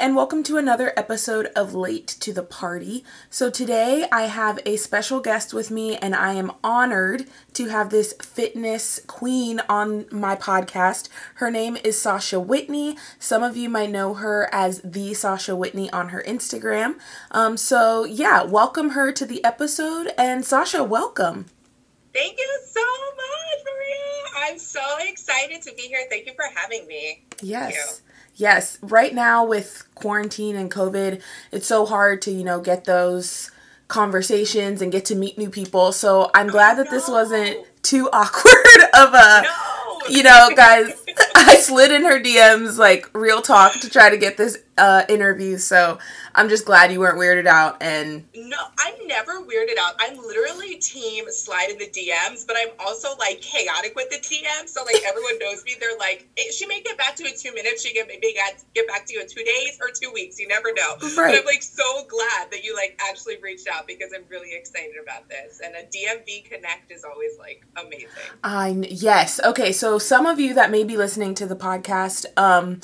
and welcome to another episode of Late to the Party. So, today I have a special guest with me, and I am honored to have this fitness queen on my podcast. Her name is Sasha Whitney. Some of you might know her as the Sasha Whitney on her Instagram. Um, so, yeah, welcome her to the episode, and Sasha, welcome. Thank you so much, Maria. I'm so excited to be here. Thank you for having me. Yes. Yes. Right now with quarantine and COVID, it's so hard to, you know, get those conversations and get to meet new people. So I'm glad that this wasn't too awkward of a you know, guys, I slid in her DMs like real talk to try to get this uh interview. So I'm just glad you weren't weirded out and No, I'm never weirded out. I'm literally team slide in the DMs, but I'm also like chaotic with the DMs. So like everyone knows me. They're like, "Eh, she may get back to you in two minutes. She can maybe get, get back to you in two days or two weeks. You never know. But I'm like so glad that you like actually reached out because I'm really excited about this. And a DMV connect is always like amazing. I yes. Okay, so some of you that may be listening to the podcast, um,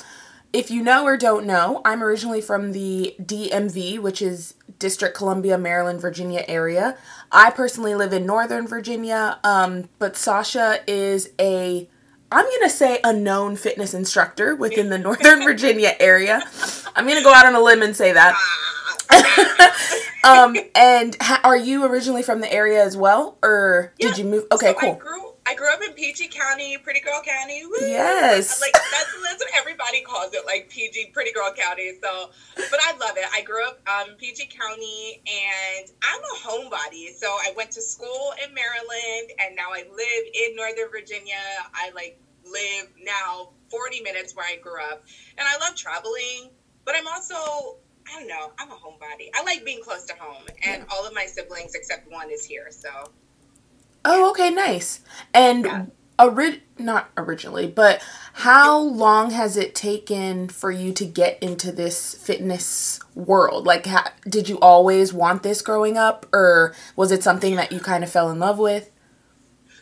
if you know or don't know, I'm originally from the DMV, which is District Columbia, Maryland, Virginia area. I personally live in Northern Virginia, um, but Sasha is a I'm gonna say a known fitness instructor within the Northern Virginia area. I'm gonna go out on a limb and say that. um, and ha- are you originally from the area as well, or did you move? Okay, so cool. I grew up in PG County, Pretty Girl County. Woo! Yes. Like that's that's what everybody calls it, like PG, Pretty Girl County. So, but I love it. I grew up um PG County, and I'm a homebody. So I went to school in Maryland, and now I live in Northern Virginia. I like live now 40 minutes where I grew up, and I love traveling. But I'm also I don't know. I'm a homebody. I like being close to home, and all of my siblings except one is here. So. Oh, okay, nice. And Yeah. ori- not originally, but how long has it taken for you to get into this fitness world? Like, ha- did you always want this growing up, or was it something that you kind of fell in love with?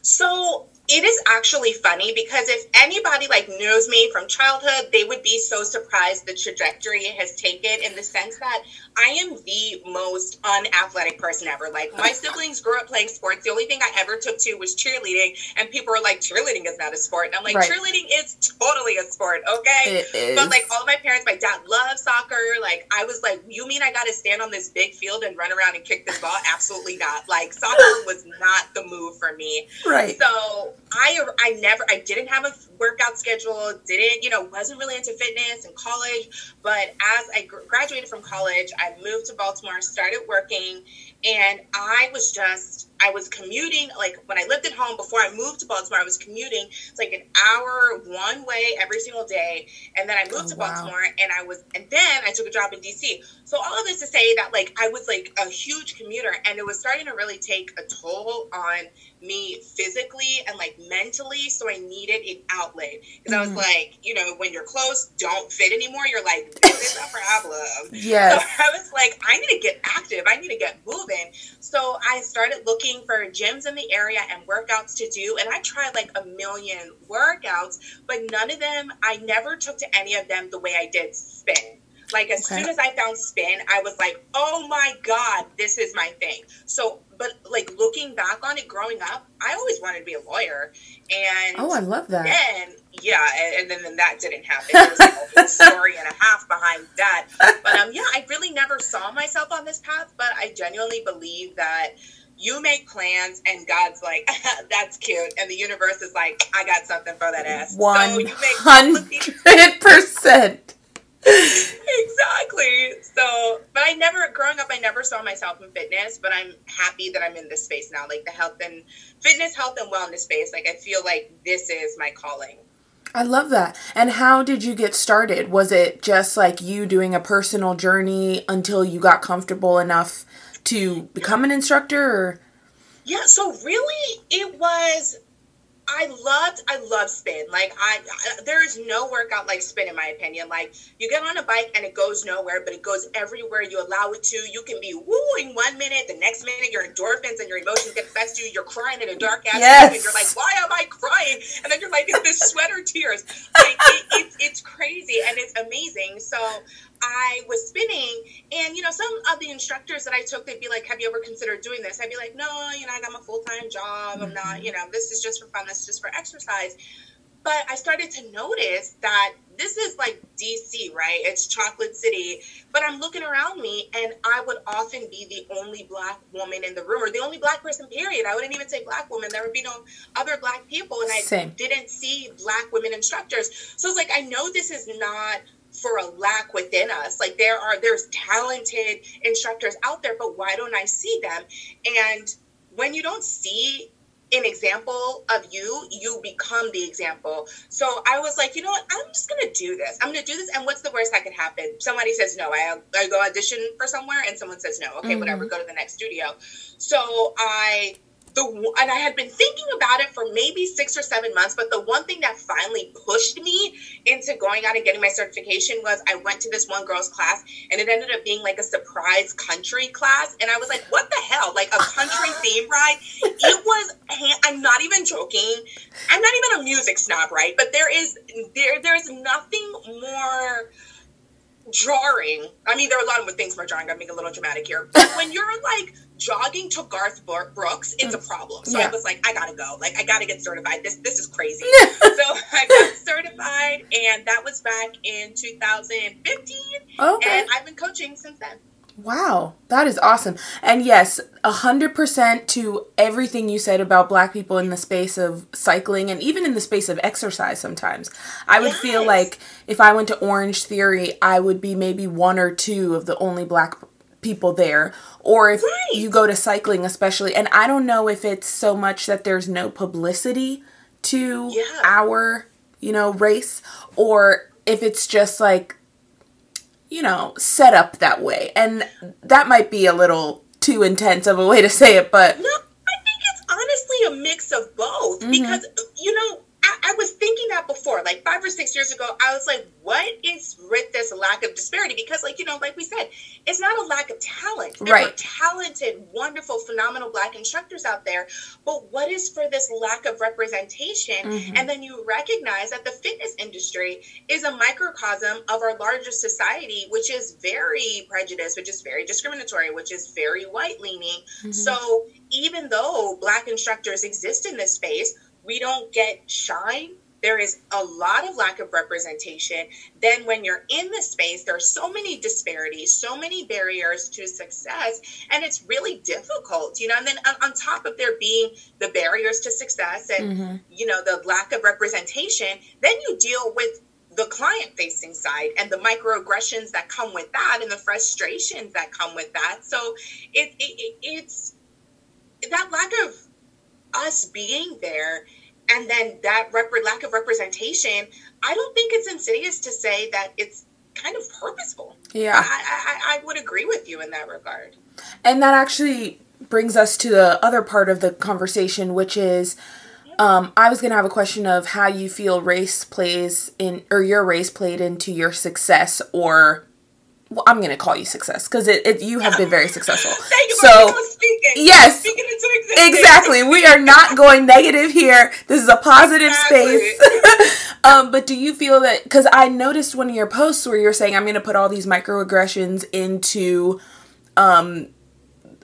So it is actually funny because if anybody like knows me from childhood, they would be so surprised the trajectory it has taken in the sense that I am the most unathletic person ever. Like my siblings grew up playing sports. The only thing I ever took to was cheerleading, and people were like, "Cheerleading is not a sport." And I'm like, Right. "Cheerleading is totally a sport, okay?" But like all of my parents, my dad loves soccer. Like I was like, you mean I got to stand on this big field and run around and kick this ball? Absolutely not. Like soccer was not the move for me. right. So I I never I didn't have a workout schedule. Didn't you know wasn't really into fitness in college. But as I gr- graduated from college, I moved to Baltimore, started working, and I was just I was commuting like when I lived at home before I moved to Baltimore. I was commuting. It's like an hour one way every single day, and then I moved Oh, to wow. Baltimore, and I was and then I took a job in DC. So all of this to say that like I was like a huge commuter, and it was starting to really take a toll on me physically and like mentally. So I needed an outlet because I was Mhm. like, you know, when your clothes don't fit anymore, you're like, this is a problem. Yes. So I was like, I need to get active. I need to get moving. So I started looking for gyms in the area and workouts to do. And I tried like a million workouts, but none of them, I never took to any of them the way I did spin. Like as Okay. soon as I found spin, I was like, oh my God, this is my thing. So, but like looking back on it growing up, I always wanted to be a lawyer. And Oh, I love that. then yeah and, and then, then that didn't happen there was like a whole story and a half behind that but um yeah i really never saw myself on this path but i genuinely believe that you make plans and god's like that's cute and the universe is like i got something for that ass so One you make all of these- hundred percent. exactly so but i never growing up i never saw myself in fitness but i'm happy that i'm in this space now like the health and fitness health and wellness space like i feel like this is my calling I love that. And how did you get started? Was it just like you doing a personal journey until you got comfortable enough to become an instructor or Yeah, so really it was I loved, I love spin. Like I, I, there is no workout like spin in my opinion. Like you get on a bike and it goes nowhere, but it goes everywhere you allow it to. You can be wooing one minute, the next minute your endorphins and your emotions get fed to you. You're crying in a dark ass yes. and you're like, why am I crying? And then you're like, is this sweat or tears? Like it, it, it's crazy and it's amazing. So I was spinning, and you know, some of the instructors that I took, they'd be like, "Have you ever considered doing this?" I'd be like, "No, you know, I got my full time job. I'm not, mm-hmm. you know, this is just for fun. This is just for exercise." But I started to notice that this is like DC, right? It's Chocolate City. But I'm looking around me, and I would often be the only black woman in the room, or the only black person. Period. I wouldn't even say black woman. There would be no other black people, and I Same. didn't see black women instructors. So it's like I know this is not for a lack within us. Like there are there's talented instructors out there, but why don't I see them? And when you don't see an example of you, you become the example. So I was like, you know what? I'm just gonna do this. I'm gonna do this. And what's the worst that could happen? Somebody says no. I I go audition for somewhere, and someone says no. Okay, mm-hmm. whatever. Go to the next studio. So I the and I had been thinking about it for maybe six or seven months, but the one thing that finally pushed me into going out and getting my certification was I went to this one girl's class and it ended up being like a surprise country class, and I was like, what the hell? Like a country theme ride? It was. I'm not even joking. I'm not even a music snob, right? But there is there there's nothing more jarring. I mean, there are a lot of things more jarring. I'm being a little dramatic here. But when you're like jogging to Garth Brooks, it's a problem. So yeah. I was like, I gotta go. Like, I gotta get certified. This this is crazy. so I got certified, and that was back in 2015. Okay. And I've been coaching since then. Wow, that is awesome. And yes, 100% to everything you said about black people in the space of cycling and even in the space of exercise sometimes. I would yes. feel like if I went to Orange Theory, I would be maybe one or two of the only black people there. Or if right. you go to cycling, especially, and I don't know if it's so much that there's no publicity to yeah. our, you know, race, or if it's just like you know, set up that way. And that might be a little too intense of a way to say it, but. No, I think it's honestly a mix of both mm-hmm. because, you know, I, I, was thinking that before, like five or six years ago. I was like, what is with this lack of disparity? Because, like, you know, like we said, it's not a lack of talent. There right. are talented, wonderful, phenomenal black instructors out there. But what is for this lack of representation? Mm-hmm. And then you recognize that the fitness industry is a microcosm of our larger society, which is very prejudiced, which is very discriminatory, which is very white leaning. Mm-hmm. So even though black instructors exist in this space, we don't get shine there is a lot of lack of representation then when you're in the space there are so many disparities so many barriers to success and it's really difficult you know and then on, top of there being the barriers to success and mm-hmm. you know the lack of representation then you deal with the client facing side and the microaggressions that come with that and the frustrations that come with that so it, it it's that lack of us being there and then that rep- lack of representation, I don't think it's insidious to say that it's kind of purposeful. Yeah. I, I, I would agree with you in that regard. And that actually brings us to the other part of the conversation, which is um, I was going to have a question of how you feel race plays in, or your race played into your success or well, I'm gonna call you success because it, it, you have been very successful. so yes, exactly. We are not going negative here. This is a positive exactly. space. um, but do you feel that? Because I noticed one of your posts where you're saying I'm gonna put all these microaggressions into, um,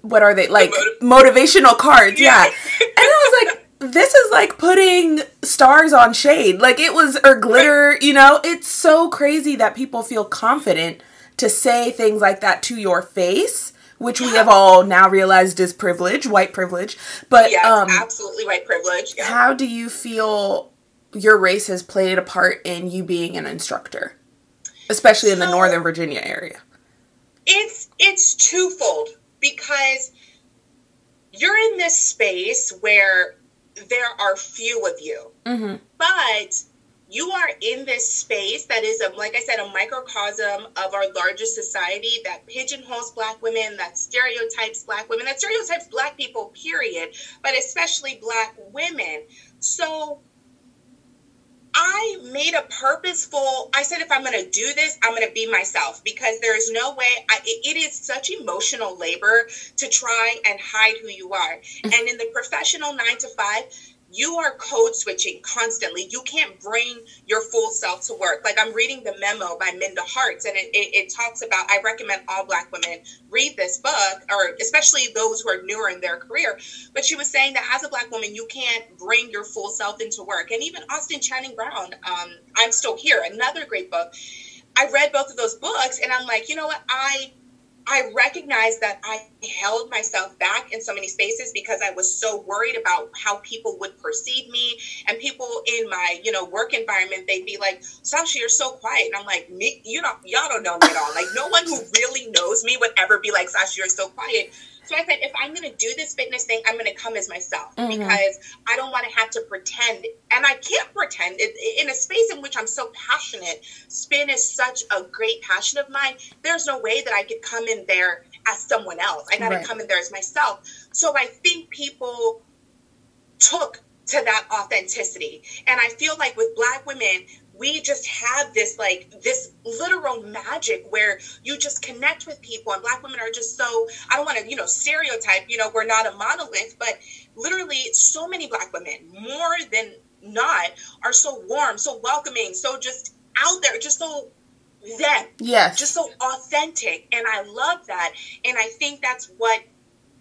what are they like motiv- motivational cards? Yeah, yeah. and I was like this is like putting stars on shade. Like it was, or glitter, you know? It's so crazy that people feel confident to say things like that to your face which yeah. we have all now realized is privilege, white privilege. But yes, um, absolutely white privilege. Yeah. How do you feel your race has played a part in you being an instructor, especially so, in the Northern Virginia area? It's it's twofold because you're in this space where there are few of you, mm-hmm. but you are in this space that is, a, like I said, a microcosm of our larger society that pigeonholes Black women, that stereotypes Black women, that stereotypes Black people, period, but especially Black women. So I made a purposeful, I said, if I'm going to do this, I'm going to be myself because there's no way, I, it, it is such emotional labor to try and hide who you are. Mm-hmm. And in the professional nine to five, you are code switching constantly. You can't bring your full self to work. Like I'm reading the memo by Minda Harts, and it, it, it, talks about. I recommend all Black women read this book, or especially those who are newer in their career. But she was saying that as a Black woman, you can't bring your full self into work. And even Austin Channing Brown, um, I'm still here. Another great book. I read both of those books, and I'm like, you know what, I I recognize that I held myself back in so many spaces because I was so worried about how people would perceive me. And people in my, you know, work environment, they'd be like, Sasha, you're so quiet. And I'm like, me, you know, y'all don't know me at all. Like, no one who really knows me would ever be like, Sasha, you're so quiet. So I said, if I'm going to do this fitness thing, I'm going to come as myself mm-hmm. because I don't want to have to pretend. And I can't pretend in a space in which I'm so passionate. Spin is such a great passion of mine. There's no way that I could come in there as someone else. I got to right. come in there as myself. So I think people took to that authenticity. And I feel like with Black women, we just have this like this literal magic where you just connect with people and black women are just so i don't want to you know stereotype you know we're not a monolith but literally so many black women more than not are so warm so welcoming so just out there just so them yes. Just so authentic and i love that. And i think that's what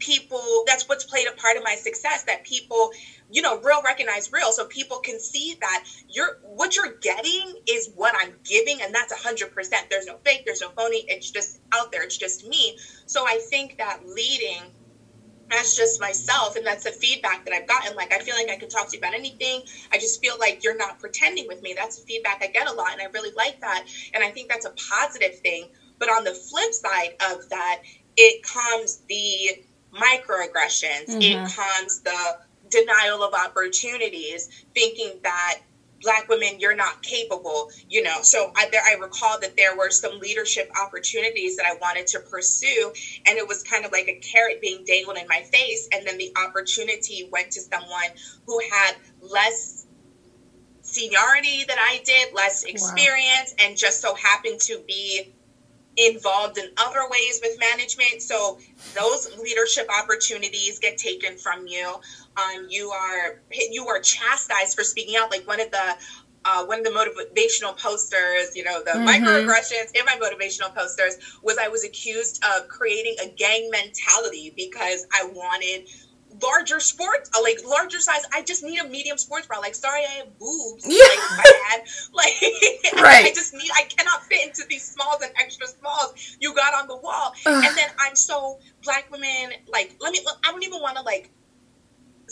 people that's what's played a part of my success that people you know real recognize real so people can see that you're what you're getting is what i'm giving and that's 100% there's no fake there's no phony it's just out there it's just me. So i think that leading as just myself and that's the feedback that i've gotten like i feel like i can talk to you about anything i just feel like you're not pretending with me that's the feedback i get a lot and i really like that and i think that's a positive thing but on the flip side of that it comes the microaggressions. Mm-hmm. It comes the denial of opportunities, thinking that black women you're not capable you know so I, there, I recall that there were some leadership opportunities that i wanted to pursue and it was kind of like a carrot being dangled in my face and then the opportunity went to someone who had less seniority than i did less experience wow. and just so happened to be involved in other ways with management. So those leadership opportunities get taken from you. Um, you are you are chastised for speaking out. Like one of the uh, one of the motivational posters, you know, the mm-hmm. microaggressions in my motivational posters was I was accused of creating a gang mentality because I wanted larger sports, uh, like larger size. I just need a medium sports bra. Like, sorry, I have boobs. Yeah. Like, I like, right. I just need. I cannot fit into these smalls and extra smalls you got on the wall. Ugh. And then I'm so black women. Like, let me. I don't even want to like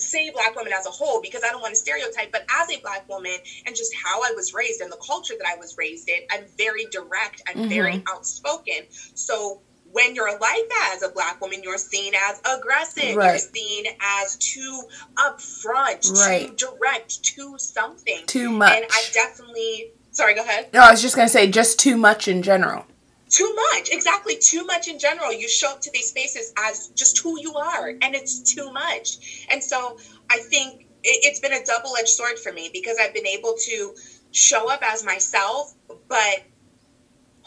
say black women as a whole because I don't want to stereotype, but as a black woman and just how I was raised and the culture that I was raised in, I'm very direct. I'm mm-hmm. very outspoken. So when you're like that as a black woman, you're seen as aggressive. Right. You're seen as too upfront, right. too direct, too something. Too much. And I definitely sorry, go ahead. No, I was just gonna say just too much in general. Too much, exactly. Too much in general. You show up to these spaces as just who you are, and it's too much. And so I think it's been a double edged sword for me because I've been able to show up as myself, but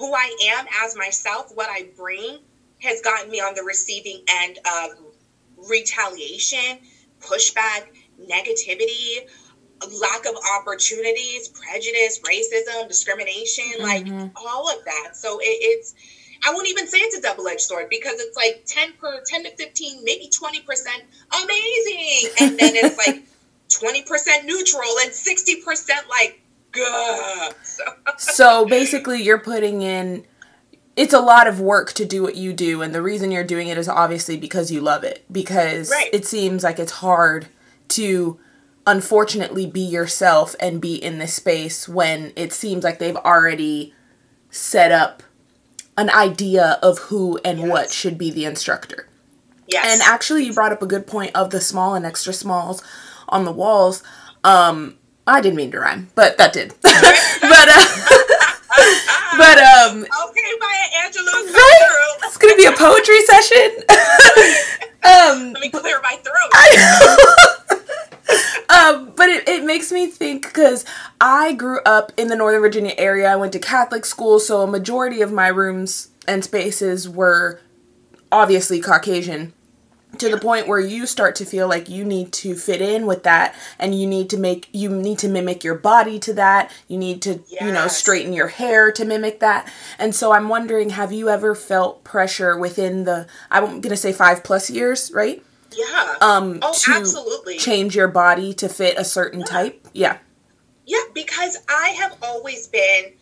who I am as myself, what I bring, has gotten me on the receiving end of retaliation, pushback, negativity, lack of opportunities, prejudice, racism, discrimination, mm-hmm. like all of that. So it, it's, I won't even say it's a double edged sword because it's like 10 per 10 to 15, maybe 20% amazing. And then it's like 20% neutral and 60% like so basically, you're putting in. It's a lot of work to do what you do, and the reason you're doing it is obviously because you love it. Because right. it seems like it's hard to, unfortunately, be yourself and be in this space when it seems like they've already set up an idea of who and yes. what should be the instructor. Yes. And actually, you brought up a good point of the small and extra smalls on the walls. Um, I didn't mean to rhyme, but that did. but uh, but um. Okay, Maya Angelou. Right. It's gonna be a poetry session. um. Let me clear my throat. I know. um, but it, it makes me think because I grew up in the Northern Virginia area. I went to Catholic school, so a majority of my rooms and spaces were obviously Caucasian to the point where you start to feel like you need to fit in with that and you need to make you need to mimic your body to that. You need to yes. you know straighten your hair to mimic that. And so i'm wondering have you ever felt pressure within the i'm going to say 5 plus years right? Yeah. Um oh, to absolutely. change your body to fit a certain yeah. type? Yeah. Yeah because i have always been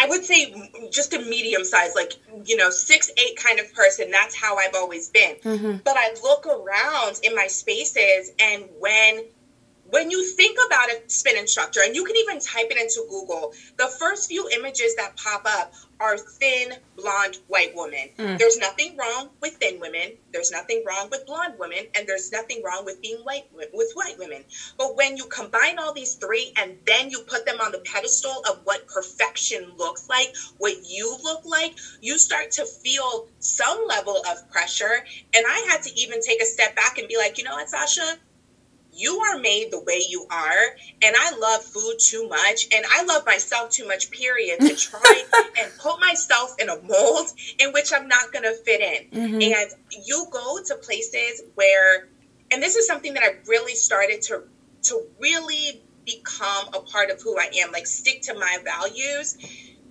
I would say just a medium size, like, you know, six, eight kind of person. That's how I've always been. Mm-hmm. But I look around in my spaces and when when you think about a spin instructor, and you can even type it into Google, the first few images that pop up are thin, blonde, white women. Mm. There's nothing wrong with thin women. There's nothing wrong with blonde women, and there's nothing wrong with being white with white women. But when you combine all these three and then you put them on the pedestal of what perfection looks like, what you look like, you start to feel some level of pressure. And I had to even take a step back and be like, you know what, Sasha? You are made the way you are and i love food too much and i love myself too much period to try and put myself in a mold in which i'm not going to fit in mm-hmm. and you go to places where and this is something that i really started to to really become a part of who i am like stick to my values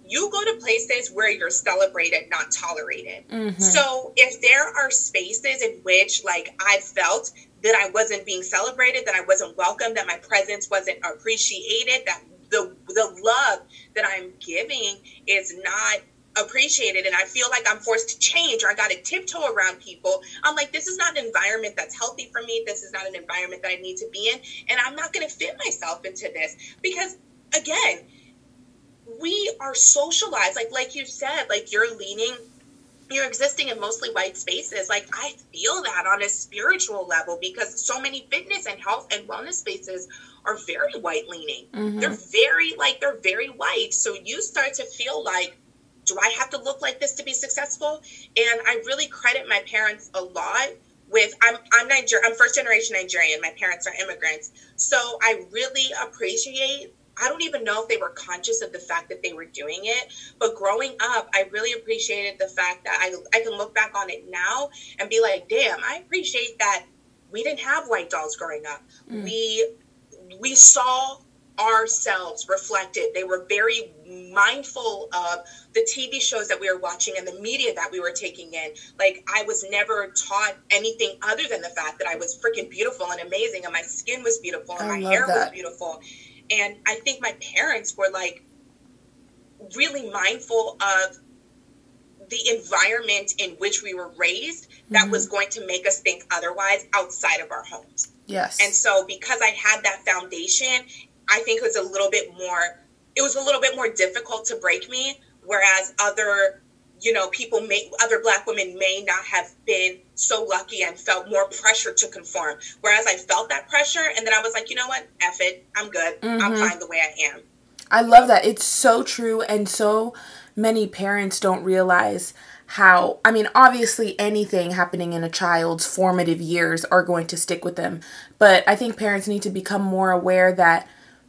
you go to places where you're celebrated, not tolerated. Mm-hmm. So if there are spaces in which like I felt that I wasn't being celebrated, that I wasn't welcome, that my presence wasn't appreciated, that the the love that I'm giving is not appreciated and I feel like I'm forced to change or I got to tiptoe around people. I'm like, this is not an environment that's healthy for me. This is not an environment that I need to be in. And I'm not going to fit myself into this because, again, we are socialized. Like, like you said, like you're leaning you're existing in mostly white spaces. Like I feel that on a spiritual level because so many fitness and health and wellness spaces are very white leaning. Mm-hmm. They're very like they're very white. So you start to feel like do I have to look like this to be successful? And I really credit my parents a lot with I'm I'm Niger I'm first generation Nigerian. My parents are immigrants. So I really appreciate I don't even know if they were conscious of the fact that they were doing it. But growing up, I really appreciated the fact that I, I can look back on it now and be like, damn, I appreciate that we didn't have white dolls growing up. Mm. We we saw ourselves reflected. They were very mindful of the TV shows that we were watching and the media that we were taking in. Like I was never taught anything other than the fact that I was freaking beautiful and amazing and my skin was beautiful and I my hair that. was beautiful. And I think my parents were like really mindful of the environment in which we were raised that Mhm. was going to make us think otherwise outside of our homes. yes And so because I had that foundation, I think it was a little bit more it was a little bit more difficult to break me whereas other you know people may other black women may not have been so lucky and felt more pressure to conform whereas i felt that pressure and then i was like you know what F it i'm good i'm Mhm. fine the way i am I love that. It's so true, and so many parents don't realize how. I mean, obviously, anything happening in a child's formative years are going to stick with them, but I think parents need to become more aware that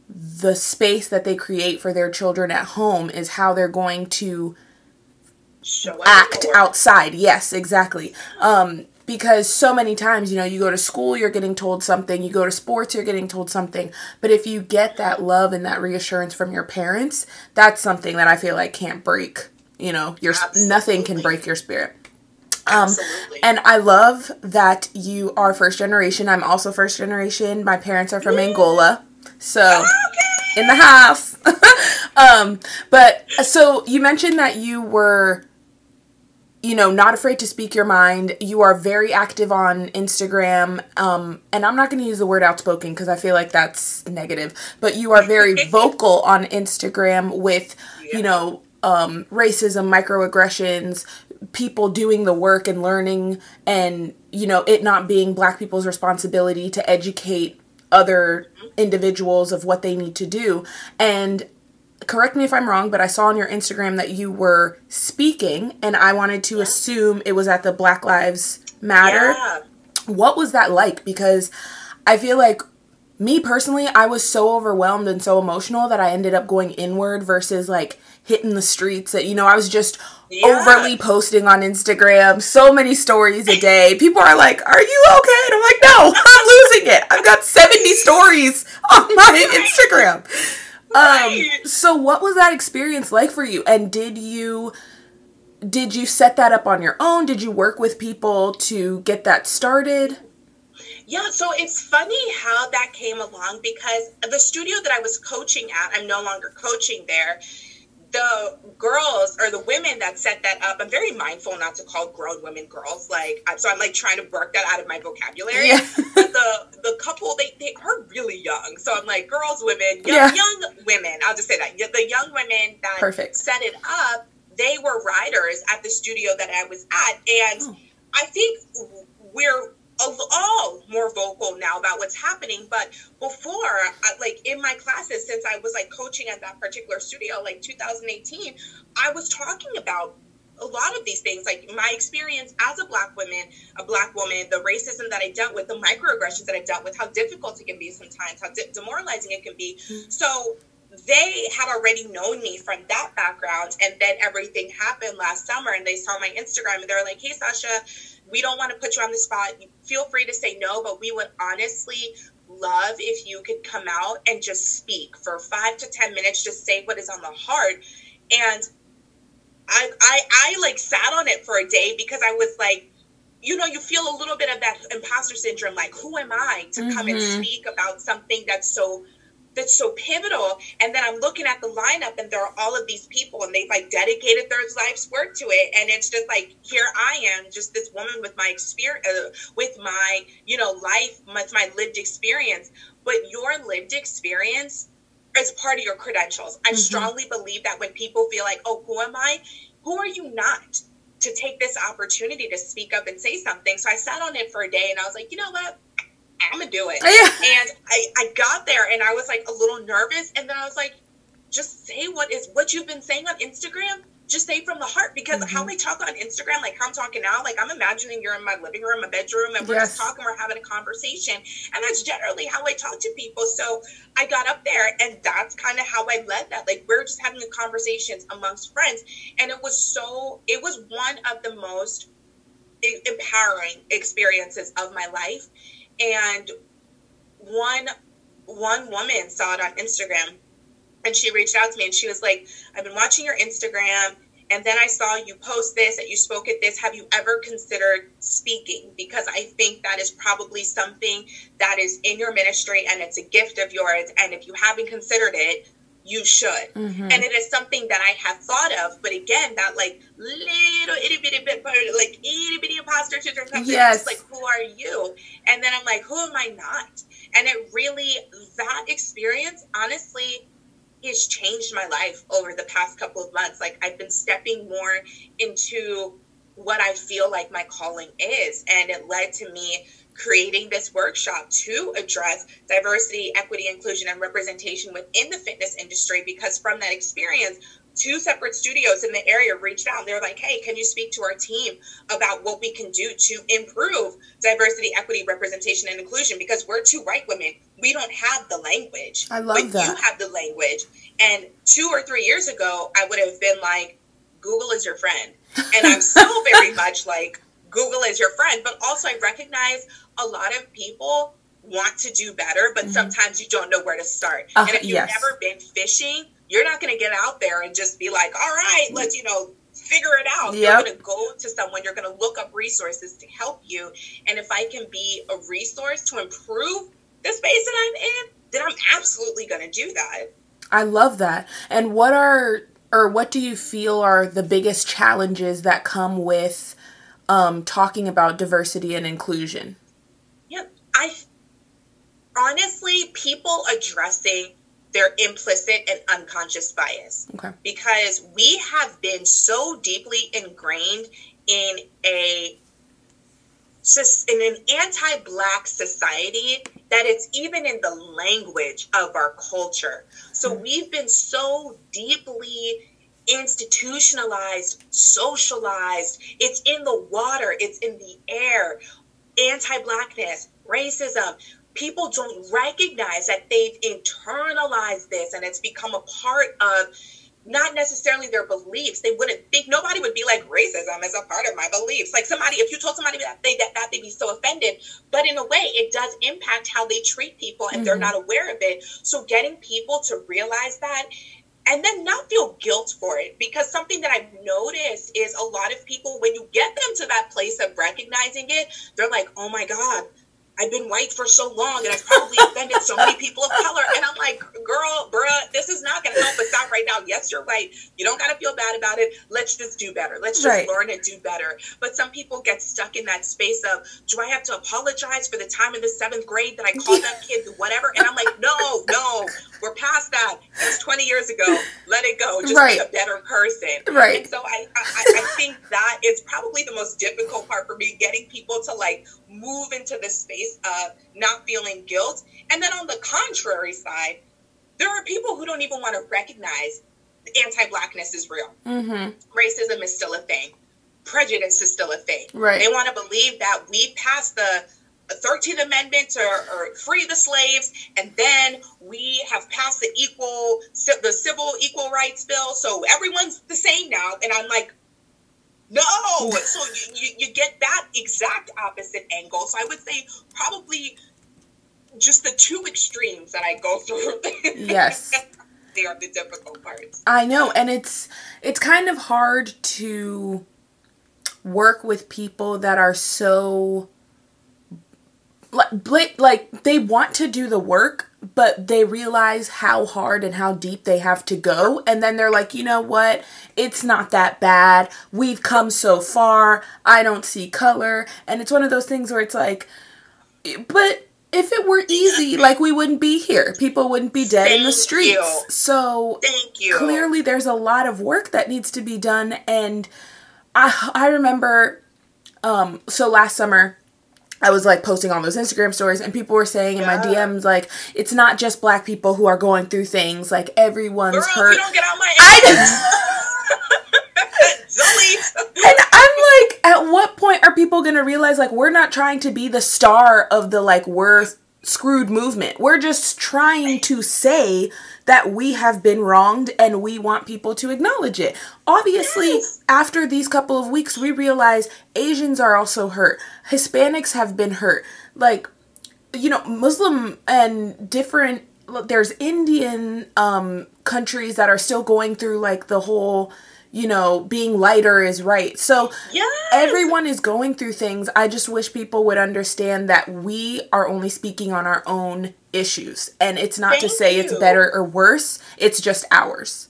the space that they create for their children at home is how they're going to act outside. Yes, exactly. Um, because so many times, you know, you go to school, you're getting told something, you go to sports, you're getting told something. But if you get that love and that reassurance from your parents, that's something that I feel like can't break. You know, your nothing can break your spirit. Um, and I love that you are first generation. I'm also first generation. My parents are from Angola. So in the house. um, but so you mentioned that you were, you know, not afraid to speak your mind. You are very active on Instagram. Um, and I'm not going to use the word outspoken because I feel like that's negative. But you are very vocal on Instagram with, you know, um, racism, microaggressions, people doing the work and learning, and you know, it not being Black people's responsibility to educate other individuals of what they need to do. And correct me if I'm wrong, but I saw on your Instagram that you were speaking, and I wanted to assume it was at the Black Lives Matter. Yeah. What was that like? Because I feel like me personally, I was so overwhelmed and so emotional that I ended up going inward versus like hitting the streets. That you know, I was just Yeah. overly posting on Instagram, so many stories a day. People are like, "Are you okay?" And I'm like, "No, I'm losing it. I've got 70 stories on my Instagram." Right. Um, so what was that experience like for you? And did you did you set that up on your own? Did you work with people to get that started? Yeah, so it's funny how that came along because the studio that I was coaching at, I'm no longer coaching there. The girls or the women that set that up, I'm very mindful not to call grown women girls. Like, so I'm like trying to work that out of my vocabulary. Yeah. but the the couple, they they are really young. So I'm like, girls, women, young, Yeah. young women. I'll just say that. The young women that Perfect. set it up, they were riders at the studio that I was at, and Oh. I think we're all oh, more vocal now about what's happening. But before, like in my classes, since I was like coaching at that particular studio, like 2018, I was talking about a lot of these things, like my experience as a black woman, a black woman, the racism that I dealt with, the microaggressions that I dealt with, how difficult it can be sometimes, how de- demoralizing it can be. Mm-hmm. So they had already known me from that background and then everything happened last summer and they saw my instagram and they're like hey sasha we don't want to put you on the spot feel free to say no but we would honestly love if you could come out and just speak for five to ten minutes just say what is on the heart and i i, I like sat on it for a day because i was like you know you feel a little bit of that imposter syndrome like who am i to come and Mhm. speak about something that's so that's so pivotal. And then I'm looking at the lineup, and there are all of these people, and they've like dedicated their life's work to it. And it's just like here I am, just this woman with my experience, uh, with my you know life, with my lived experience. But your lived experience is part of your credentials. I Mhm. strongly believe that when people feel like, oh, who am I? Who are you not? To take this opportunity to speak up and say something. So I sat on it for a day and I was like, you know what? I'm gonna do it. Yeah. And I, I got there and I was like a little nervous. And then I was like, just say what is what you've been saying on Instagram. Just say from the heart because how Mhm. we talk on Instagram, like how I'm talking now, like I'm imagining you're in my living room, my bedroom, and we're Yes. just talking, we're having a conversation. And that's generally how I talk to people. So I got up there and that's kind of how I led that. Like we're just having conversations amongst friends. And it was so it was one of the most empowering experiences of my life. And one one woman saw it on Instagram and she reached out to me and she was like, I've been watching your Instagram and then I saw you post this that you spoke at this. Have you ever considered speaking? Because I think that is probably something that is in your ministry and it's a gift of yours. And if you haven't considered it, you should. Mhm. And it is something that I have thought of, but again, that like little itty bitty bit, like itty bitty imposter syndrome comes in. Yes. It's like, who are you? And then I'm like, who am I not? And it really, that experience, honestly, has changed my life over the past couple of months. Like I've been stepping more into what I feel like my calling is. And it led to me creating this workshop to address diversity, equity, inclusion, and representation within the fitness industry. Because from that experience, two separate studios in the area reached out they're like, hey, can you speak to our team about what we can do to improve diversity, equity, representation, and inclusion? Because we're two white women. We don't have the language. I love but that. you have the language. And two or three years ago, I would have been like, Google is your friend. And I'm still very much like, Google is your friend. But also, I recognize a lot of people want to do better, but Mhm. sometimes you don't know where to start. Uh, and if you've yes. never been fishing, you're not going to get out there and just be like, all right, let's, you know, figure it out. Yep. You're going to go to someone, you're going to look up resources to help you. And if I can be a resource to improve the space that I'm in, then I'm absolutely going to do that. I love that. And what are or what do you feel are the biggest challenges that come with um, talking about diversity and inclusion? Yep. I honestly, people addressing their implicit and unconscious bias Okay. because we have been so deeply ingrained in a in an anti-black society that it's even in the language of our culture. So mm-hmm. we've been so deeply institutionalized, socialized. It's in the water, it's in the air. Anti-blackness, racism. People don't recognize that they've internalized this and it's become a part of not necessarily their beliefs. They wouldn't think nobody would be like racism as a part of my beliefs. Like somebody, if you told somebody that they that, that they'd be so offended. But in a way, it does impact how they treat people, and mm-hmm. they're not aware of it. So getting people to realize that. And then not feel guilt for it because something that I've noticed is a lot of people, when you get them to that place of recognizing it, they're like, oh my God, I've been white for so long and I've probably offended so many people of color. And I'm like, girl, bruh, this is not going to help us out right now. Yes, you're white. You don't got to feel bad about it. Let's just do better. Let's just right. learn and do better. But some people get stuck in that space of, do I have to apologize for the time in the seventh grade that I called that kid whatever? And I'm like, no, no, we're past that. It's 20 years ago. Let it go. Just right. be a better person. Right. And so I, I, I think that is probably the most difficult part for me, getting people to like move into the space of not feeling guilt. And then on the contrary side, there are people who don't even want to recognize anti-blackness is real. Mm-hmm. Racism is still a thing. Prejudice is still a thing. Right. They want to believe that we passed the 13th Amendment or, or, free the slaves, and then we have passed the equal, the civil equal rights bill, so everyone's the same now. And I'm like, no. so you, you, you get that exact opposite angle. So I would say probably just the two extremes that I go through. Yes. they are the difficult parts. I know, and it's it's kind of hard to work with people that are so like like they want to do the work but they realize how hard and how deep they have to go. And then they're like you know what? It's not that bad. We've come so far. I don't see color. And it's one of those things where it's like but if it were easy like we wouldn't be here. People wouldn't be dead Thank in the streets you. so Thank you. clearly there's a lot of work that needs to be done. And i i remember um so last summer I was like posting on those Instagram stories, and people were saying in my DMs like it's not just black people who are going through things. Like everyone's Girl, hurt. You don't get on my I and I'm like, at what point are people gonna realize like we're not trying to be the star of the like we're screwed movement? We're just trying to say that we have been wronged and we want people to acknowledge it. Obviously, yes. after these couple of weeks, we realize Asians are also hurt, Hispanics have been hurt. Like, you know, Muslim and different there's Indian um countries that are still going through like the whole you know, being lighter is right. So yes. everyone is going through things. I just wish people would understand that we are only speaking on our own issues. And it's not Thank to say you. it's better or worse, it's just ours.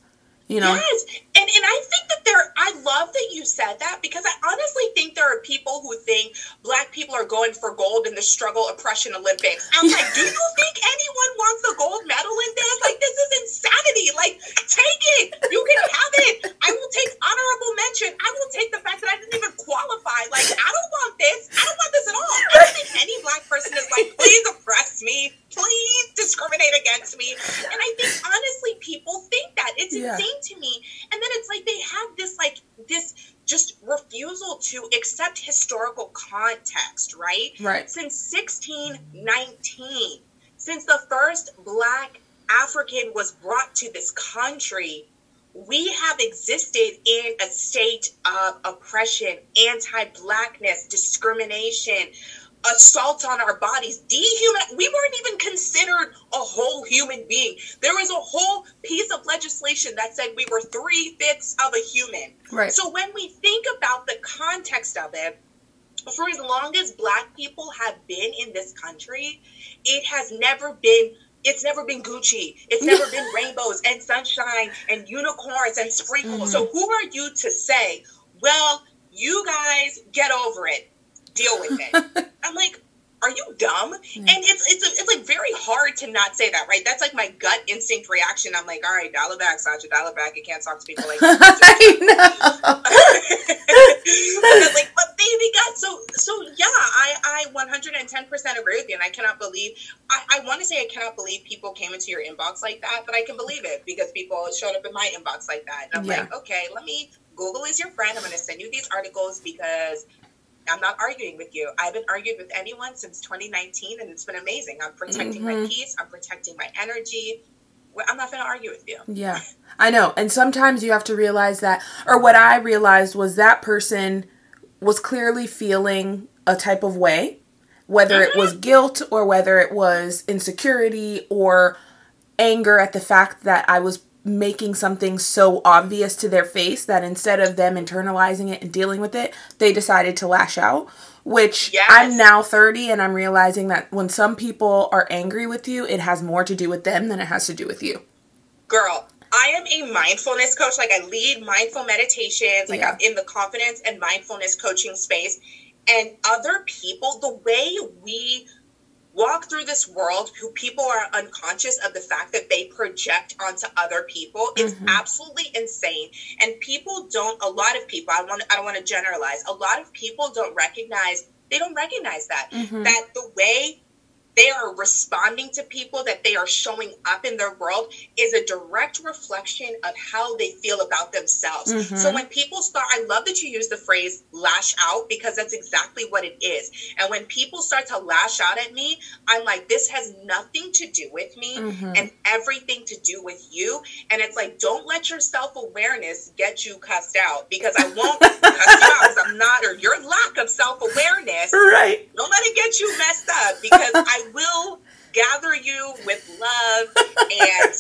You know? Yes. And and I think that there I love that you said that because I honestly think there are people who think black people are going for gold in the struggle oppression Olympics. I'm like, do you think anyone wants a gold medal in this? Like this is insanity. Like take it. You can have it. I will take honorable mention. I will take the fact that I didn't even qualify. Like I don't want this. I don't want this at all. I don't think any black person is like, please oppress me. Please discriminate against me. And I think honestly people think that. It's yeah. insane to me. And then it's like they have this like this just refusal to accept historical context, right? Right. Since 1619, since the first black African was brought to this country, we have existed in a state of oppression, anti blackness, discrimination, assault on our bodies, dehuman. We weren't even considered a whole human being. There was a whole piece of legislation that said we were three fifths of a human. Right. So when we think about the context of it, for as long as Black people have been in this country, it has never been it's never been Gucci. It's never been rainbows and sunshine and unicorns and sprinkles. Mm-hmm. So who are you to say, well, you guys get over it deal with it. I'm like, are you dumb? Mm-hmm. And it's it's it's like very hard to not say that, right? That's like my gut instinct reaction. I'm like, all right, dial it back, Sasha, dial it back. You can't talk to people like that. I like, but baby God, so so yeah, I I 110 percent agree with you, and I, cannot believe I want to say I cannot believe people came into your inbox like that, but I can believe it because people showed up in my inbox like that. And I'm yeah. like, okay, let me. Google is your friend. I'm going to send you these articles because I'm not arguing with you. I haven't argued with anyone since 2019, and it's been amazing. I'm protecting mm-hmm. my peace. I'm protecting my energy. I'm not going to argue with you. Yeah, I know. And sometimes you have to realize that, or what I realized was that person was clearly feeling a type of way, whether mm-hmm. it was mm-hmm. guilt or whether it was insecurity or anger at the fact that I was making something so obvious to their face that instead of them internalizing it and dealing with it, they decided to lash out. Which yes. I'm now 30 and I'm realizing that when some people are angry with you, it has more to do with them than it has to do with you. Girl, I am a mindfulness coach. Like I lead mindful meditations. Like yeah. I'm in the confidence and mindfulness coaching space. And other people, the way we walk through this world who people are unconscious of the fact that they project onto other people is mm-hmm. absolutely insane and people don't a lot of people i want i don't want to generalize a lot of people don't recognize they don't recognize that mm-hmm. that the way they are responding to people, that they are showing up in their world is a direct reflection of how they feel about themselves. Mm-hmm. So when people start, I love that you use the phrase lash out because that's exactly what it is. And when people start to lash out at me, I'm like, this has nothing to do with me mm-hmm. and everything to do with you. And it's like, don't let your self awareness get you cussed out because I won't cuss you out because I'm not, or your lack of self awareness. Right. Don't let it get you messed up because I will gather you with love and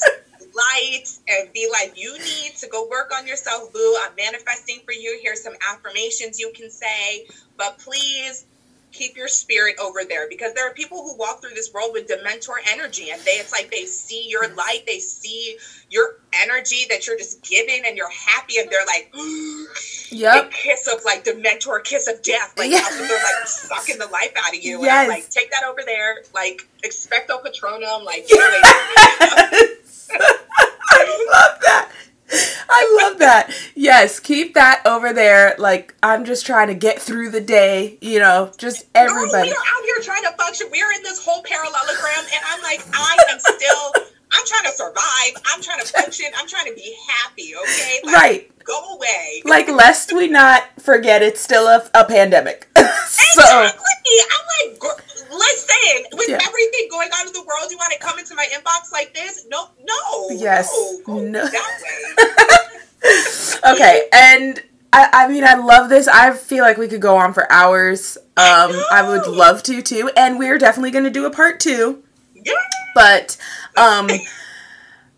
light and be like, you need to go work on yourself, boo. I'm manifesting for you. Here's some affirmations you can say, but please keep your spirit over there. Because there are people who walk through this world with dementor energy and they it's like they see your light they see your energy that you're just giving and you're happy and they're like yeah kiss of like dementor kiss of death like yeah. they're like sucking the life out of you. Yes. and I'm like take that over there. Like expecto patronum like yes. I love that I love that. Yes, keep that over there. Like I'm just trying to get through the day. You know, just everybody. we're out here trying to function. We're in this whole parallelogram, and I'm like, I am still. I'm trying to survive. I'm trying to function. I'm trying to be happy. Okay. Like, right. Go away. Like, lest we not forget, it's still a, a pandemic. So. Exactly. I'm like, listen, with yeah. everything going on in the world, you want to come into my inbox like this? No, no. Yes. No. no. Okay, and I, I mean, I love this. I feel like we could go on for hours. Um, I, I would love to too, and we're definitely going to do a part two. Yeah. But, um.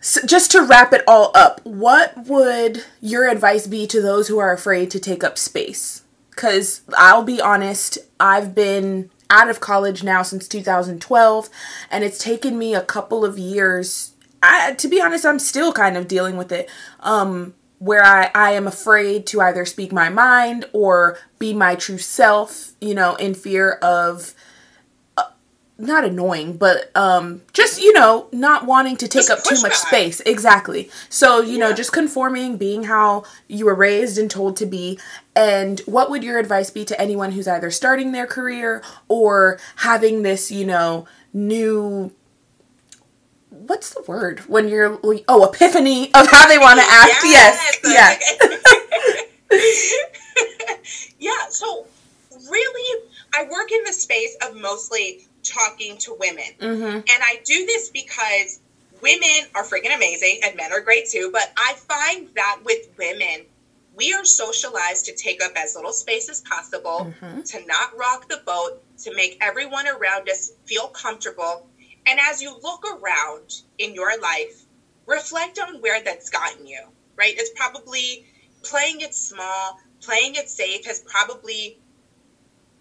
So just to wrap it all up, what would your advice be to those who are afraid to take up space? Because I'll be honest, I've been out of college now since 2012 and it's taken me a couple of years. I, to be honest i'm still kind of dealing with it um, where I, I am afraid to either speak my mind or be my true self you know in fear of not annoying, but um, just you know, not wanting to take just up too much back. space. Exactly. So you yeah. know, just conforming, being how you were raised and told to be. And what would your advice be to anyone who's either starting their career or having this, you know, new what's the word when you're oh epiphany of how they want to act? Yes. yes. Yeah. yeah. So really, I work in the space of mostly talking to women. Mm-hmm. And I do this because women are freaking amazing and men are great too. But I find that with women, we are socialized to take up as little space as possible, mm-hmm. to not rock the boat, to make everyone around us feel comfortable. And as you look around in your life, reflect on where that's gotten you, right? It's probably playing it small, playing it safe has probably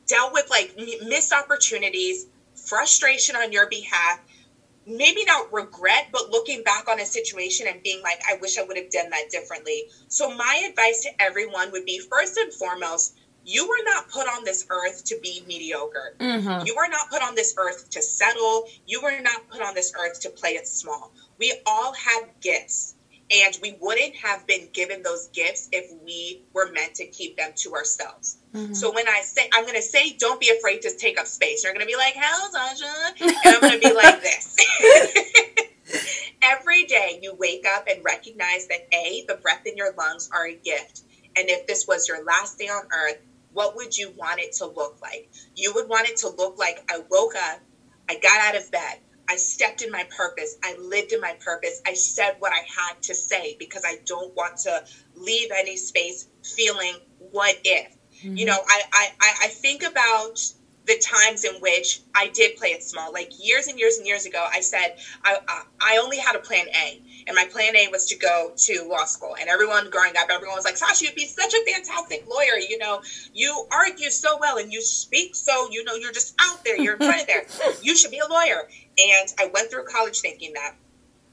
dealt with like missed opportunities, frustration on your behalf, maybe not regret, but looking back on a situation and being like, I wish I would have done that differently. So, my advice to everyone would be first and foremost, you were not put on this earth to be mediocre. Mm-hmm. You were not put on this earth to settle. You were not put on this earth to play it small. We all have gifts. And we wouldn't have been given those gifts if we were meant to keep them to ourselves. Mm-hmm. So when I say, I'm going to say, don't be afraid to take up space. You're going to be like, hell, Sasha. And I'm going to be like this. Every day you wake up and recognize that A, the breath in your lungs are a gift. And if this was your last day on earth, what would you want it to look like? You would want it to look like I woke up, I got out of bed, I stepped in my purpose. I lived in my purpose. I said what I had to say because I don't want to leave any space feeling what if. Mm-hmm. You know, I, I, I think about the times in which I did play it small. Like years and years and years ago, I said I, I only had a plan A, and my plan A was to go to law school. And everyone growing up, everyone was like, Sasha, you'd be such a fantastic lawyer. You know, you argue so well and you speak so, you know, you're just out there, you're in front of there. You should be a lawyer. And I went through college thinking that.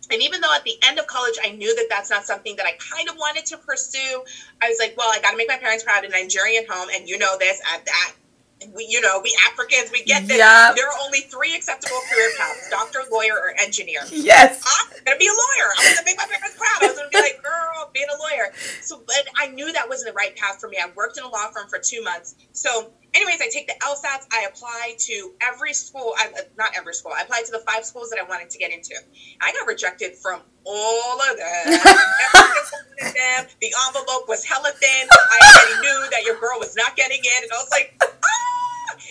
And even though at the end of college, I knew that that's not something that I kind of wanted to pursue, I was like, well, I got to make my parents proud, a Nigerian home. And you know this, at that we, you know, we Africans, we get this. Yep. There are only three acceptable career paths: doctor, lawyer, or engineer. Yes. I'm gonna be a lawyer. I'm gonna make my parents proud. I was gonna be like, girl, being a lawyer. So, but I knew that wasn't the right path for me. I worked in a law firm for two months. So, anyways, I take the LSATs. I apply to every school. I, not every school. I applied to the five schools that I wanted to get into. I got rejected from all of them. of them. The envelope was hella thin. I already knew that your girl was not getting in, and I was like. Ah!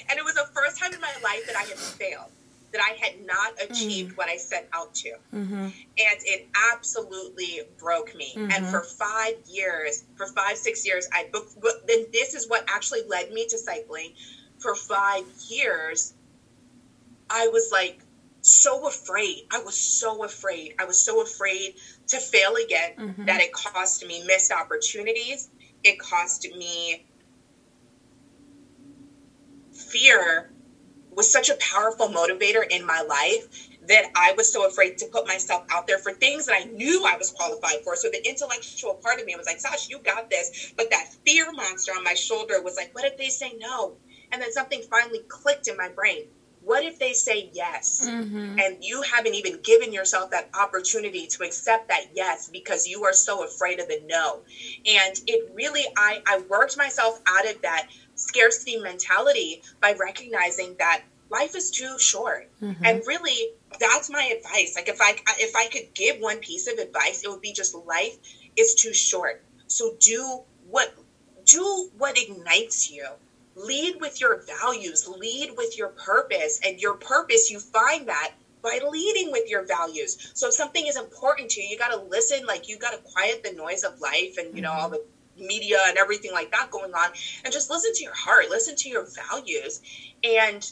And it was the first time in my life that I had failed, that I had not achieved mm what I set out to. Mm-hmm. And it absolutely broke me. Mm-hmm. And for five years, for five, six years, I booked, then this is what actually led me to cycling. For five years, I was like, so afraid. I was so afraid. I was so afraid to fail again mm-hmm. that it cost me missed opportunities. It cost me fear was such a powerful motivator in my life that I was so afraid to put myself out there for things that I knew I was qualified for. So the intellectual part of me was like, Sash, you got this. But that fear monster on my shoulder was like, what if they say no? And then something finally clicked in my brain. What if they say yes? Mm-hmm. And you haven't even given yourself that opportunity to accept that yes because you are so afraid of the no. And it really, I, I worked myself out of that scarcity mentality by recognizing that life is too short. Mm-hmm. and really that's my advice. Like if i if i could give one piece of advice it would be just life is too short. So do what do what ignites you. Lead with your values. Lead with your purpose. And your purpose you find that by leading with your values. So if something is important to you you got to listen like you got to quiet the noise of life and you know all the media and everything like that going on and just listen to your heart listen to your values. And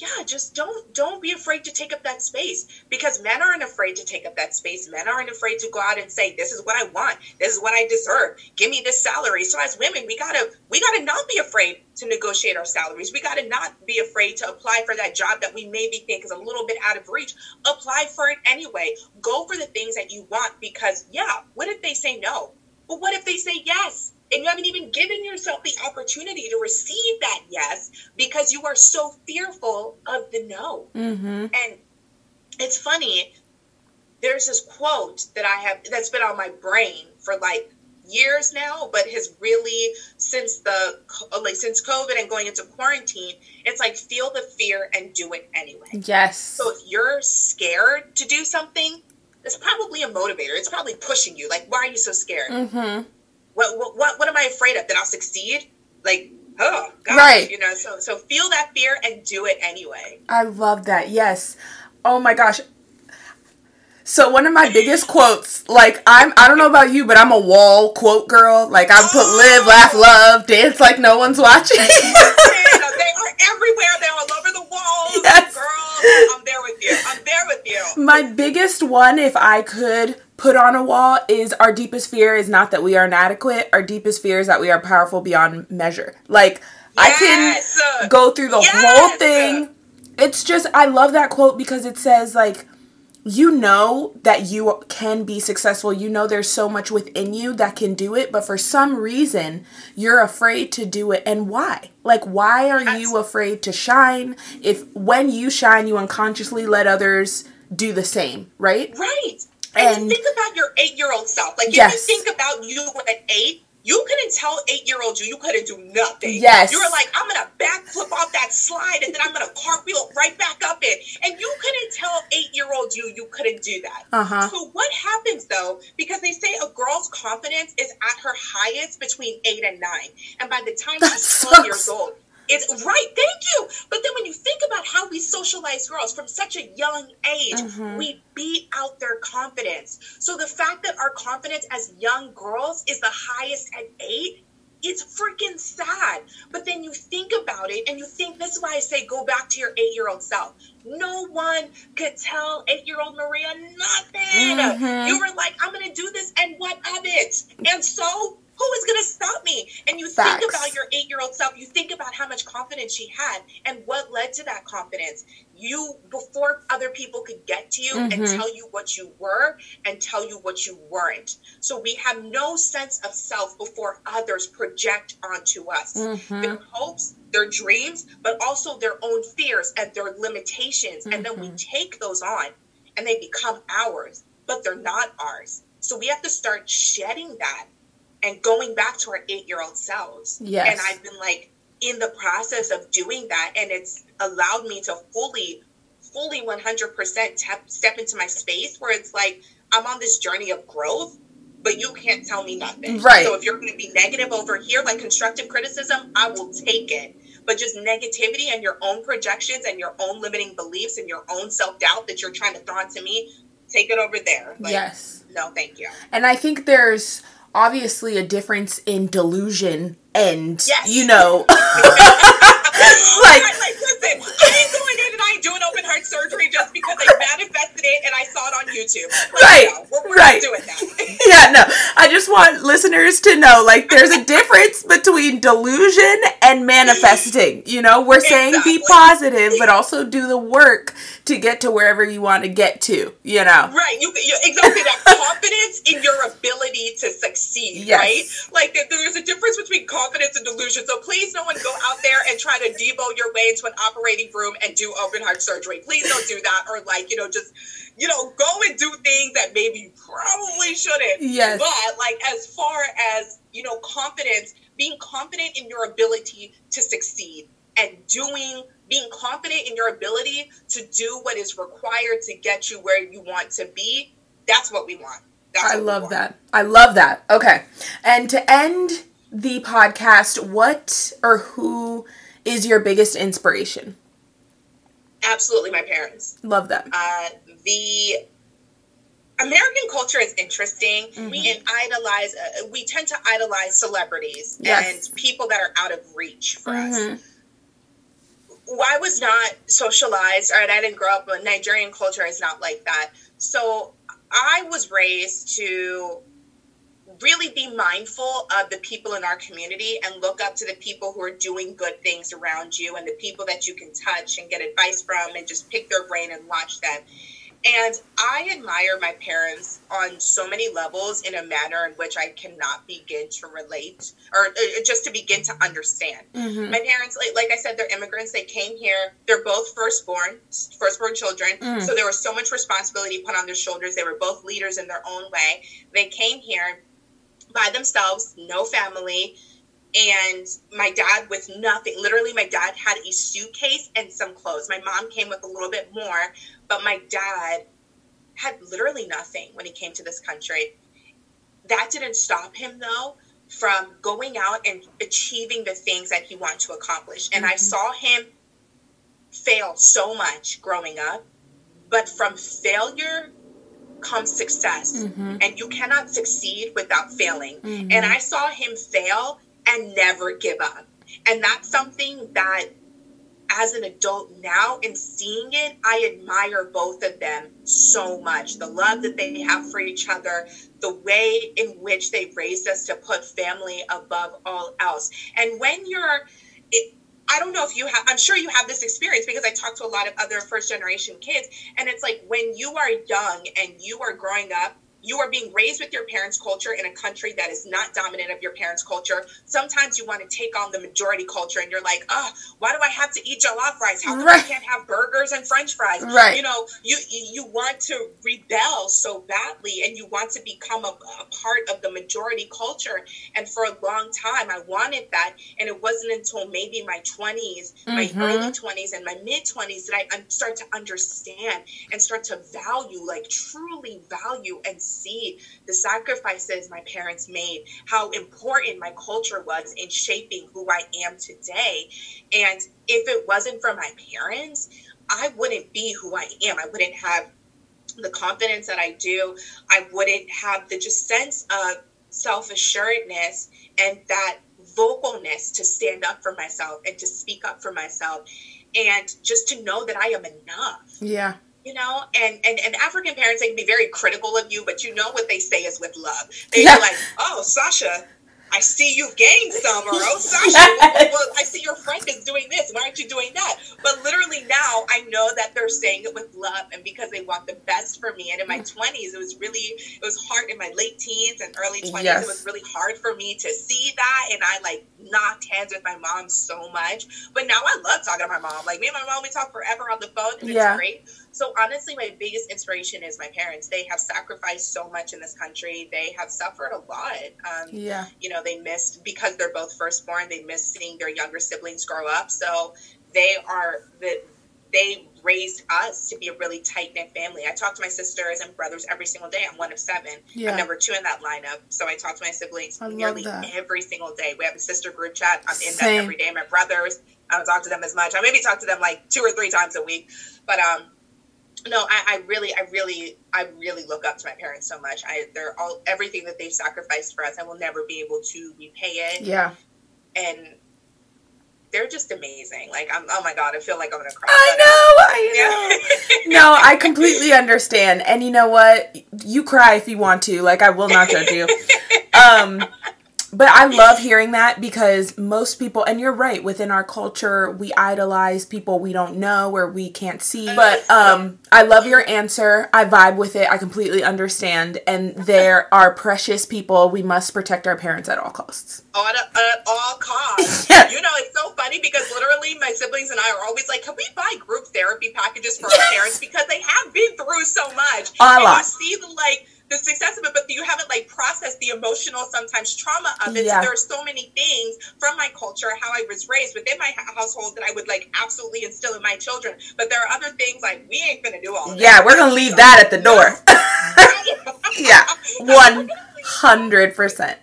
yeah just don't don't be afraid to take up that space because men aren't afraid to take up that space. Men aren't afraid to go out and say this is what i want. This is what i deserve. Give me this salary. So as women we gotta we gotta not be afraid to negotiate our salaries. We gotta not be afraid to apply for that job that we maybe think is a little bit out of reach. Apply for it anyway. Go for the things that you want because yeah what if they say no but what if they say yes? And you haven't even given yourself the opportunity to receive that yes because you are so fearful of the no. Mm-hmm. And it's funny, there's this quote that I have that's been on my brain for like years now, but has really since the like since COVID and going into quarantine, it's like feel the fear and do it anyway. Yes. So if you're scared to do something, it's probably a motivator. It's probably pushing you. Like, why are you so scared? Mm-hmm. What, what, what, what am I afraid of? That I'll succeed? Like, oh, gosh, right. You know, so, so feel that fear and do it anyway. I love that. Yes. Oh my gosh. So one of my biggest quotes, like I'm, I don't know about you, but I'm a wall quote girl. Like I put live, laugh, love, dance like no one's watching. they are everywhere. They're all over the walls. Yes. Girl, I'm there with you. I'm there with you. My biggest one, if I could put on a wall, is our deepest fear is not that we are inadequate. Our deepest fear is that we are powerful beyond measure. Like yes. I can go through the yes. whole thing. It's just I love that quote because it says like you know that you can be successful. You know there's so much within you that can do it, but for some reason you're afraid to do it. And why? Like why are you afraid to shine if when you shine you unconsciously let others do the same, right? Right. And, and think about your eight year old self. Like, if yes. you think about you at eight, you couldn't tell eight year old you you couldn't do nothing. Yes. You were like, I'm gonna backflip off that slide and then I'm gonna cartwheel right back up it. And you couldn't tell eight year old you you couldn't do that. Uh-huh. So what happens though? Because they say a girl's confidence is at her highest between eight and nine. And by the time she's 12 years old, it's right. Thank you. But then when you think about how we socialize girls from such a young age, mm-hmm. we beat out their confidence. So the fact that our confidence as young girls is the highest at eight, it's freaking sad. But then you think about it and you think this is why I say go back to your eight year old self. No one could tell eight year old Maria nothing. Mm-hmm. You were like, I'm going to do this and what of it? And so who is going to stop me? And you Facts. think about your eight year old self, you think about how much confidence she had and what led to that confidence. You, before other people could get to you mm-hmm. and tell you what you were and tell you what you weren't. So we have no sense of self before others project onto us mm-hmm. their hopes, their dreams, but also their own fears and their limitations. Mm-hmm. And then we mm-hmm. take those on and they become ours, but they're not ours. So we have to start shedding that and going back to our eight year old selves. Yes. And I've been like in the process of doing that, and it's allowed me to fully, fully 100% tep- step into my space where it's like I'm on this journey of growth, but you can't tell me nothing. Right. So if you're going to be negative over here, like constructive criticism, I will take it. But just negativity and your own projections and your own limiting beliefs and your own self doubt that you're trying to throw onto me, take it over there. Like, yes. No, thank you. And I think there's obviously a difference in delusion and yes. you know like, like listen i ain't going in and i ain't doing open heart surgery just because i manifested it and i saw it on youtube. Like, right no, we're, we're right. doing that. Yeah no. I just want listeners to know like there's a difference between delusion and manifesting. You know we're saying exactly. be positive but also do the work to get to wherever you want to get to you know? Right you, you exactly that confidence in your ability to succeed yes. right? Like there's a difference between confidence and delusion. So please, no one go out there and try to debo your way into an operating room and do open heart surgery. Please don't do that. Or like, you know, just, you know, go and do things that maybe you probably shouldn't. Yes. But like, as far as, you know, confidence, being confident in your ability to succeed and doing being confident in your ability to do what is required to get you where you want to be that's what we want that's I love that. I love that. Okay. And to end the podcast, what or who is your biggest inspiration? Absolutely, my parents. Love them. Uh, the American culture is interesting. Mm-hmm. We idolize, uh, we tend to idolize celebrities yes. and people that are out of reach for mm-hmm. us. I was not socialized, or I didn't grow up, but Nigerian culture is not like that. So I was raised to really be mindful of the people in our community and look up to the people who are doing good things around you and the people that you can touch and get advice from and just pick their brain and watch them. And I admire my parents on so many levels in a manner in which I cannot begin to relate or uh, just to begin to understand. Mm-hmm. My parents, like, like, I said, they're immigrants. They came here. They're both firstborn, firstborn children. Mm. So there was so much responsibility put on their shoulders. They were both leaders in their own way. They came here by themselves, no family. And my dad with nothing. Literally, my dad had a suitcase and some clothes. My mom came with a little bit more, but my dad had literally nothing when he came to this country. That didn't stop him, though, from going out and achieving the things that he wanted to accomplish. And mm-hmm. I saw him fail so much growing up, but from failure comes success. Mm-hmm. And you cannot succeed without failing. Mm-hmm. And I saw him fail and never give up. And that's something that as an adult now and seeing it, I admire both of them so much. The love that they have for each other, the way in which they raised us to put family above all else. And when you're, it, I don't know if you have, I'm sure you have this experience because I talk to a lot of other first generation kids. And it's like when you are young and you are growing up you are being raised with your parents' culture in a country that is not dominant of your parents' culture. Sometimes you want to take on the majority culture and you're like, oh, why do I have to eat jollof rice? How come right. I can't have burgers and french fries? Right. You know, you you want to rebel so badly and you want to become a, a part of the majority culture. And for a long time, I wanted that. And it wasn't until maybe my 20s, mm-hmm. my early 20s, and my mid 20s that I start to understand and start to value, like truly value and see the sacrifices my parents made, how important my culture was in shaping who I am today. And if it wasn't for my parents, I wouldn't be who I am. I wouldn't have the confidence that I do. I wouldn't have the just sense of self assuredness and that vocalness to stand up for myself and to speak up for myself and just to know that I am enough. Yeah you know and, and and african parents they can be very critical of you but you know what they say is with love they're yeah. like oh sasha I see you've gained some, or oh, Sasha, well, well, I see your friend is doing this. Why aren't you doing that? But literally now, I know that they're saying it with love and because they want the best for me. And in my mm. twenties, it was really, it was hard. In my late teens and early twenties, yes. it was really hard for me to see that, and I like knocked hands with my mom so much. But now I love talking to my mom. Like me and my mom, we talk forever on the phone, and yeah. it's great. So honestly, my biggest inspiration is my parents. They have sacrificed so much in this country. They have suffered a lot. Um, yeah. You know, they missed because they're both firstborn. They miss seeing their younger siblings grow up. So they are the they raised us to be a really tight knit family. I talk to my sisters and brothers every single day. I'm one of seven. Yeah. I'm number two in that lineup. So I talk to my siblings nearly every single day. We have a sister group chat. I'm in Same. that every day. My brothers, I don't talk to them as much. I maybe talk to them like two or three times a week. But um no, I, I, really, I really, I really look up to my parents so much. I, they're all everything that they've sacrificed for us. I will never be able to repay it. Yeah. And they're just amazing. Like I'm, oh my god, I feel like I'm gonna cry. I know, I know. no, I completely understand. And you know what? You cry if you want to. Like I will not judge you. Um, but I love hearing that because most people, and you're right, within our culture, we idolize people we don't know or we can't see. But um, I love your answer. I vibe with it. I completely understand. And there are precious people. We must protect our parents at all costs. At, at all costs. You know, it's so funny because literally my siblings and I are always like, can we buy group therapy packages for yes. our parents? Because they have been through so much. A and lot. You see the like, the success of it, but you haven't like processed the emotional, sometimes trauma of it. Yeah. So there are so many things from my culture, how I was raised within my household that I would like absolutely instill in my children. But there are other things like we ain't gonna do all. Yeah, we're gonna leave that at the door. yeah, one hundred percent.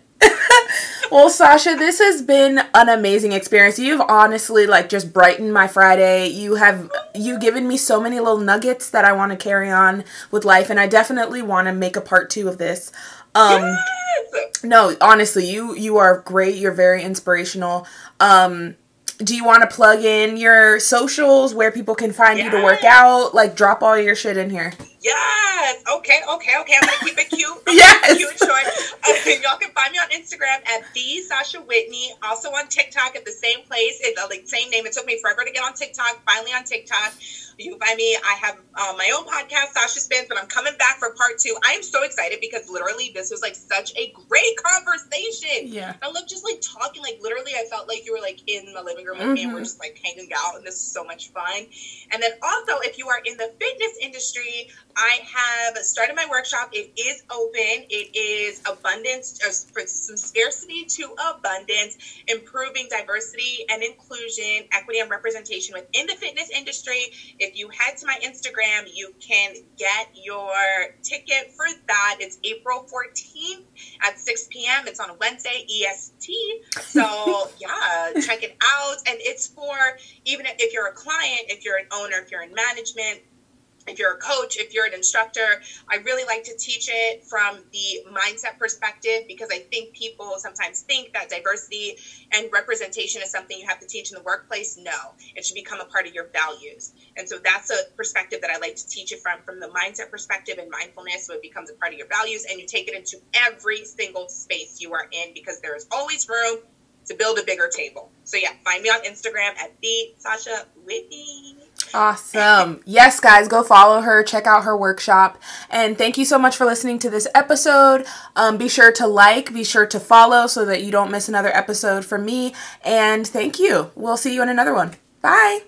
Well, Sasha, this has been an amazing experience. You've honestly like just brightened my Friday. You have you given me so many little nuggets that I want to carry on with life and I definitely want to make a part 2 of this. Um yes! No, honestly, you you are great. You're very inspirational. Um do you want to plug in your socials where people can find yes. you to work out? Like drop all your shit in here. Yes. Okay. Okay. Okay. I'm gonna keep it cute. yes. Cute and short. Uh, y'all can find me on Instagram at the Sasha Whitney. Also on TikTok at the same place. It's uh, like same name. It took me forever to get on TikTok. Finally on TikTok. You can find me. I have uh, my own podcast, Sasha Spins, but I'm coming back for part two. I am so excited because literally this was like such a great conversation. Yeah. I love just like talking. Like literally, I felt like you were like in the living room with mm-hmm. me and we're mm-hmm. just like hanging out, and this is so much fun. And then also, if you are in the fitness industry, I have started my workshop. It is open. It is abundance uh, for some scarcity to abundance, improving diversity and inclusion, equity and representation within the fitness industry. If you head to my Instagram, you can get your ticket for that. It's April 14th at 6 p.m. It's on a Wednesday EST. So, yeah, check it out. And it's for even if you're a client, if you're an owner, if you're in management, if you're a coach, if you're an instructor, I really like to teach it from the mindset perspective because I think people sometimes think that diversity and representation is something you have to teach in the workplace. No, it should become a part of your values. And so that's a perspective that I like to teach it from, from the mindset perspective and mindfulness. So it becomes a part of your values and you take it into every single space you are in because there is always room to build a bigger table. So yeah, find me on Instagram at the Sasha Whitney. Awesome. Yes, guys, go follow her, check out her workshop. And thank you so much for listening to this episode. Um, be sure to like, be sure to follow so that you don't miss another episode from me. And thank you. We'll see you in another one. Bye.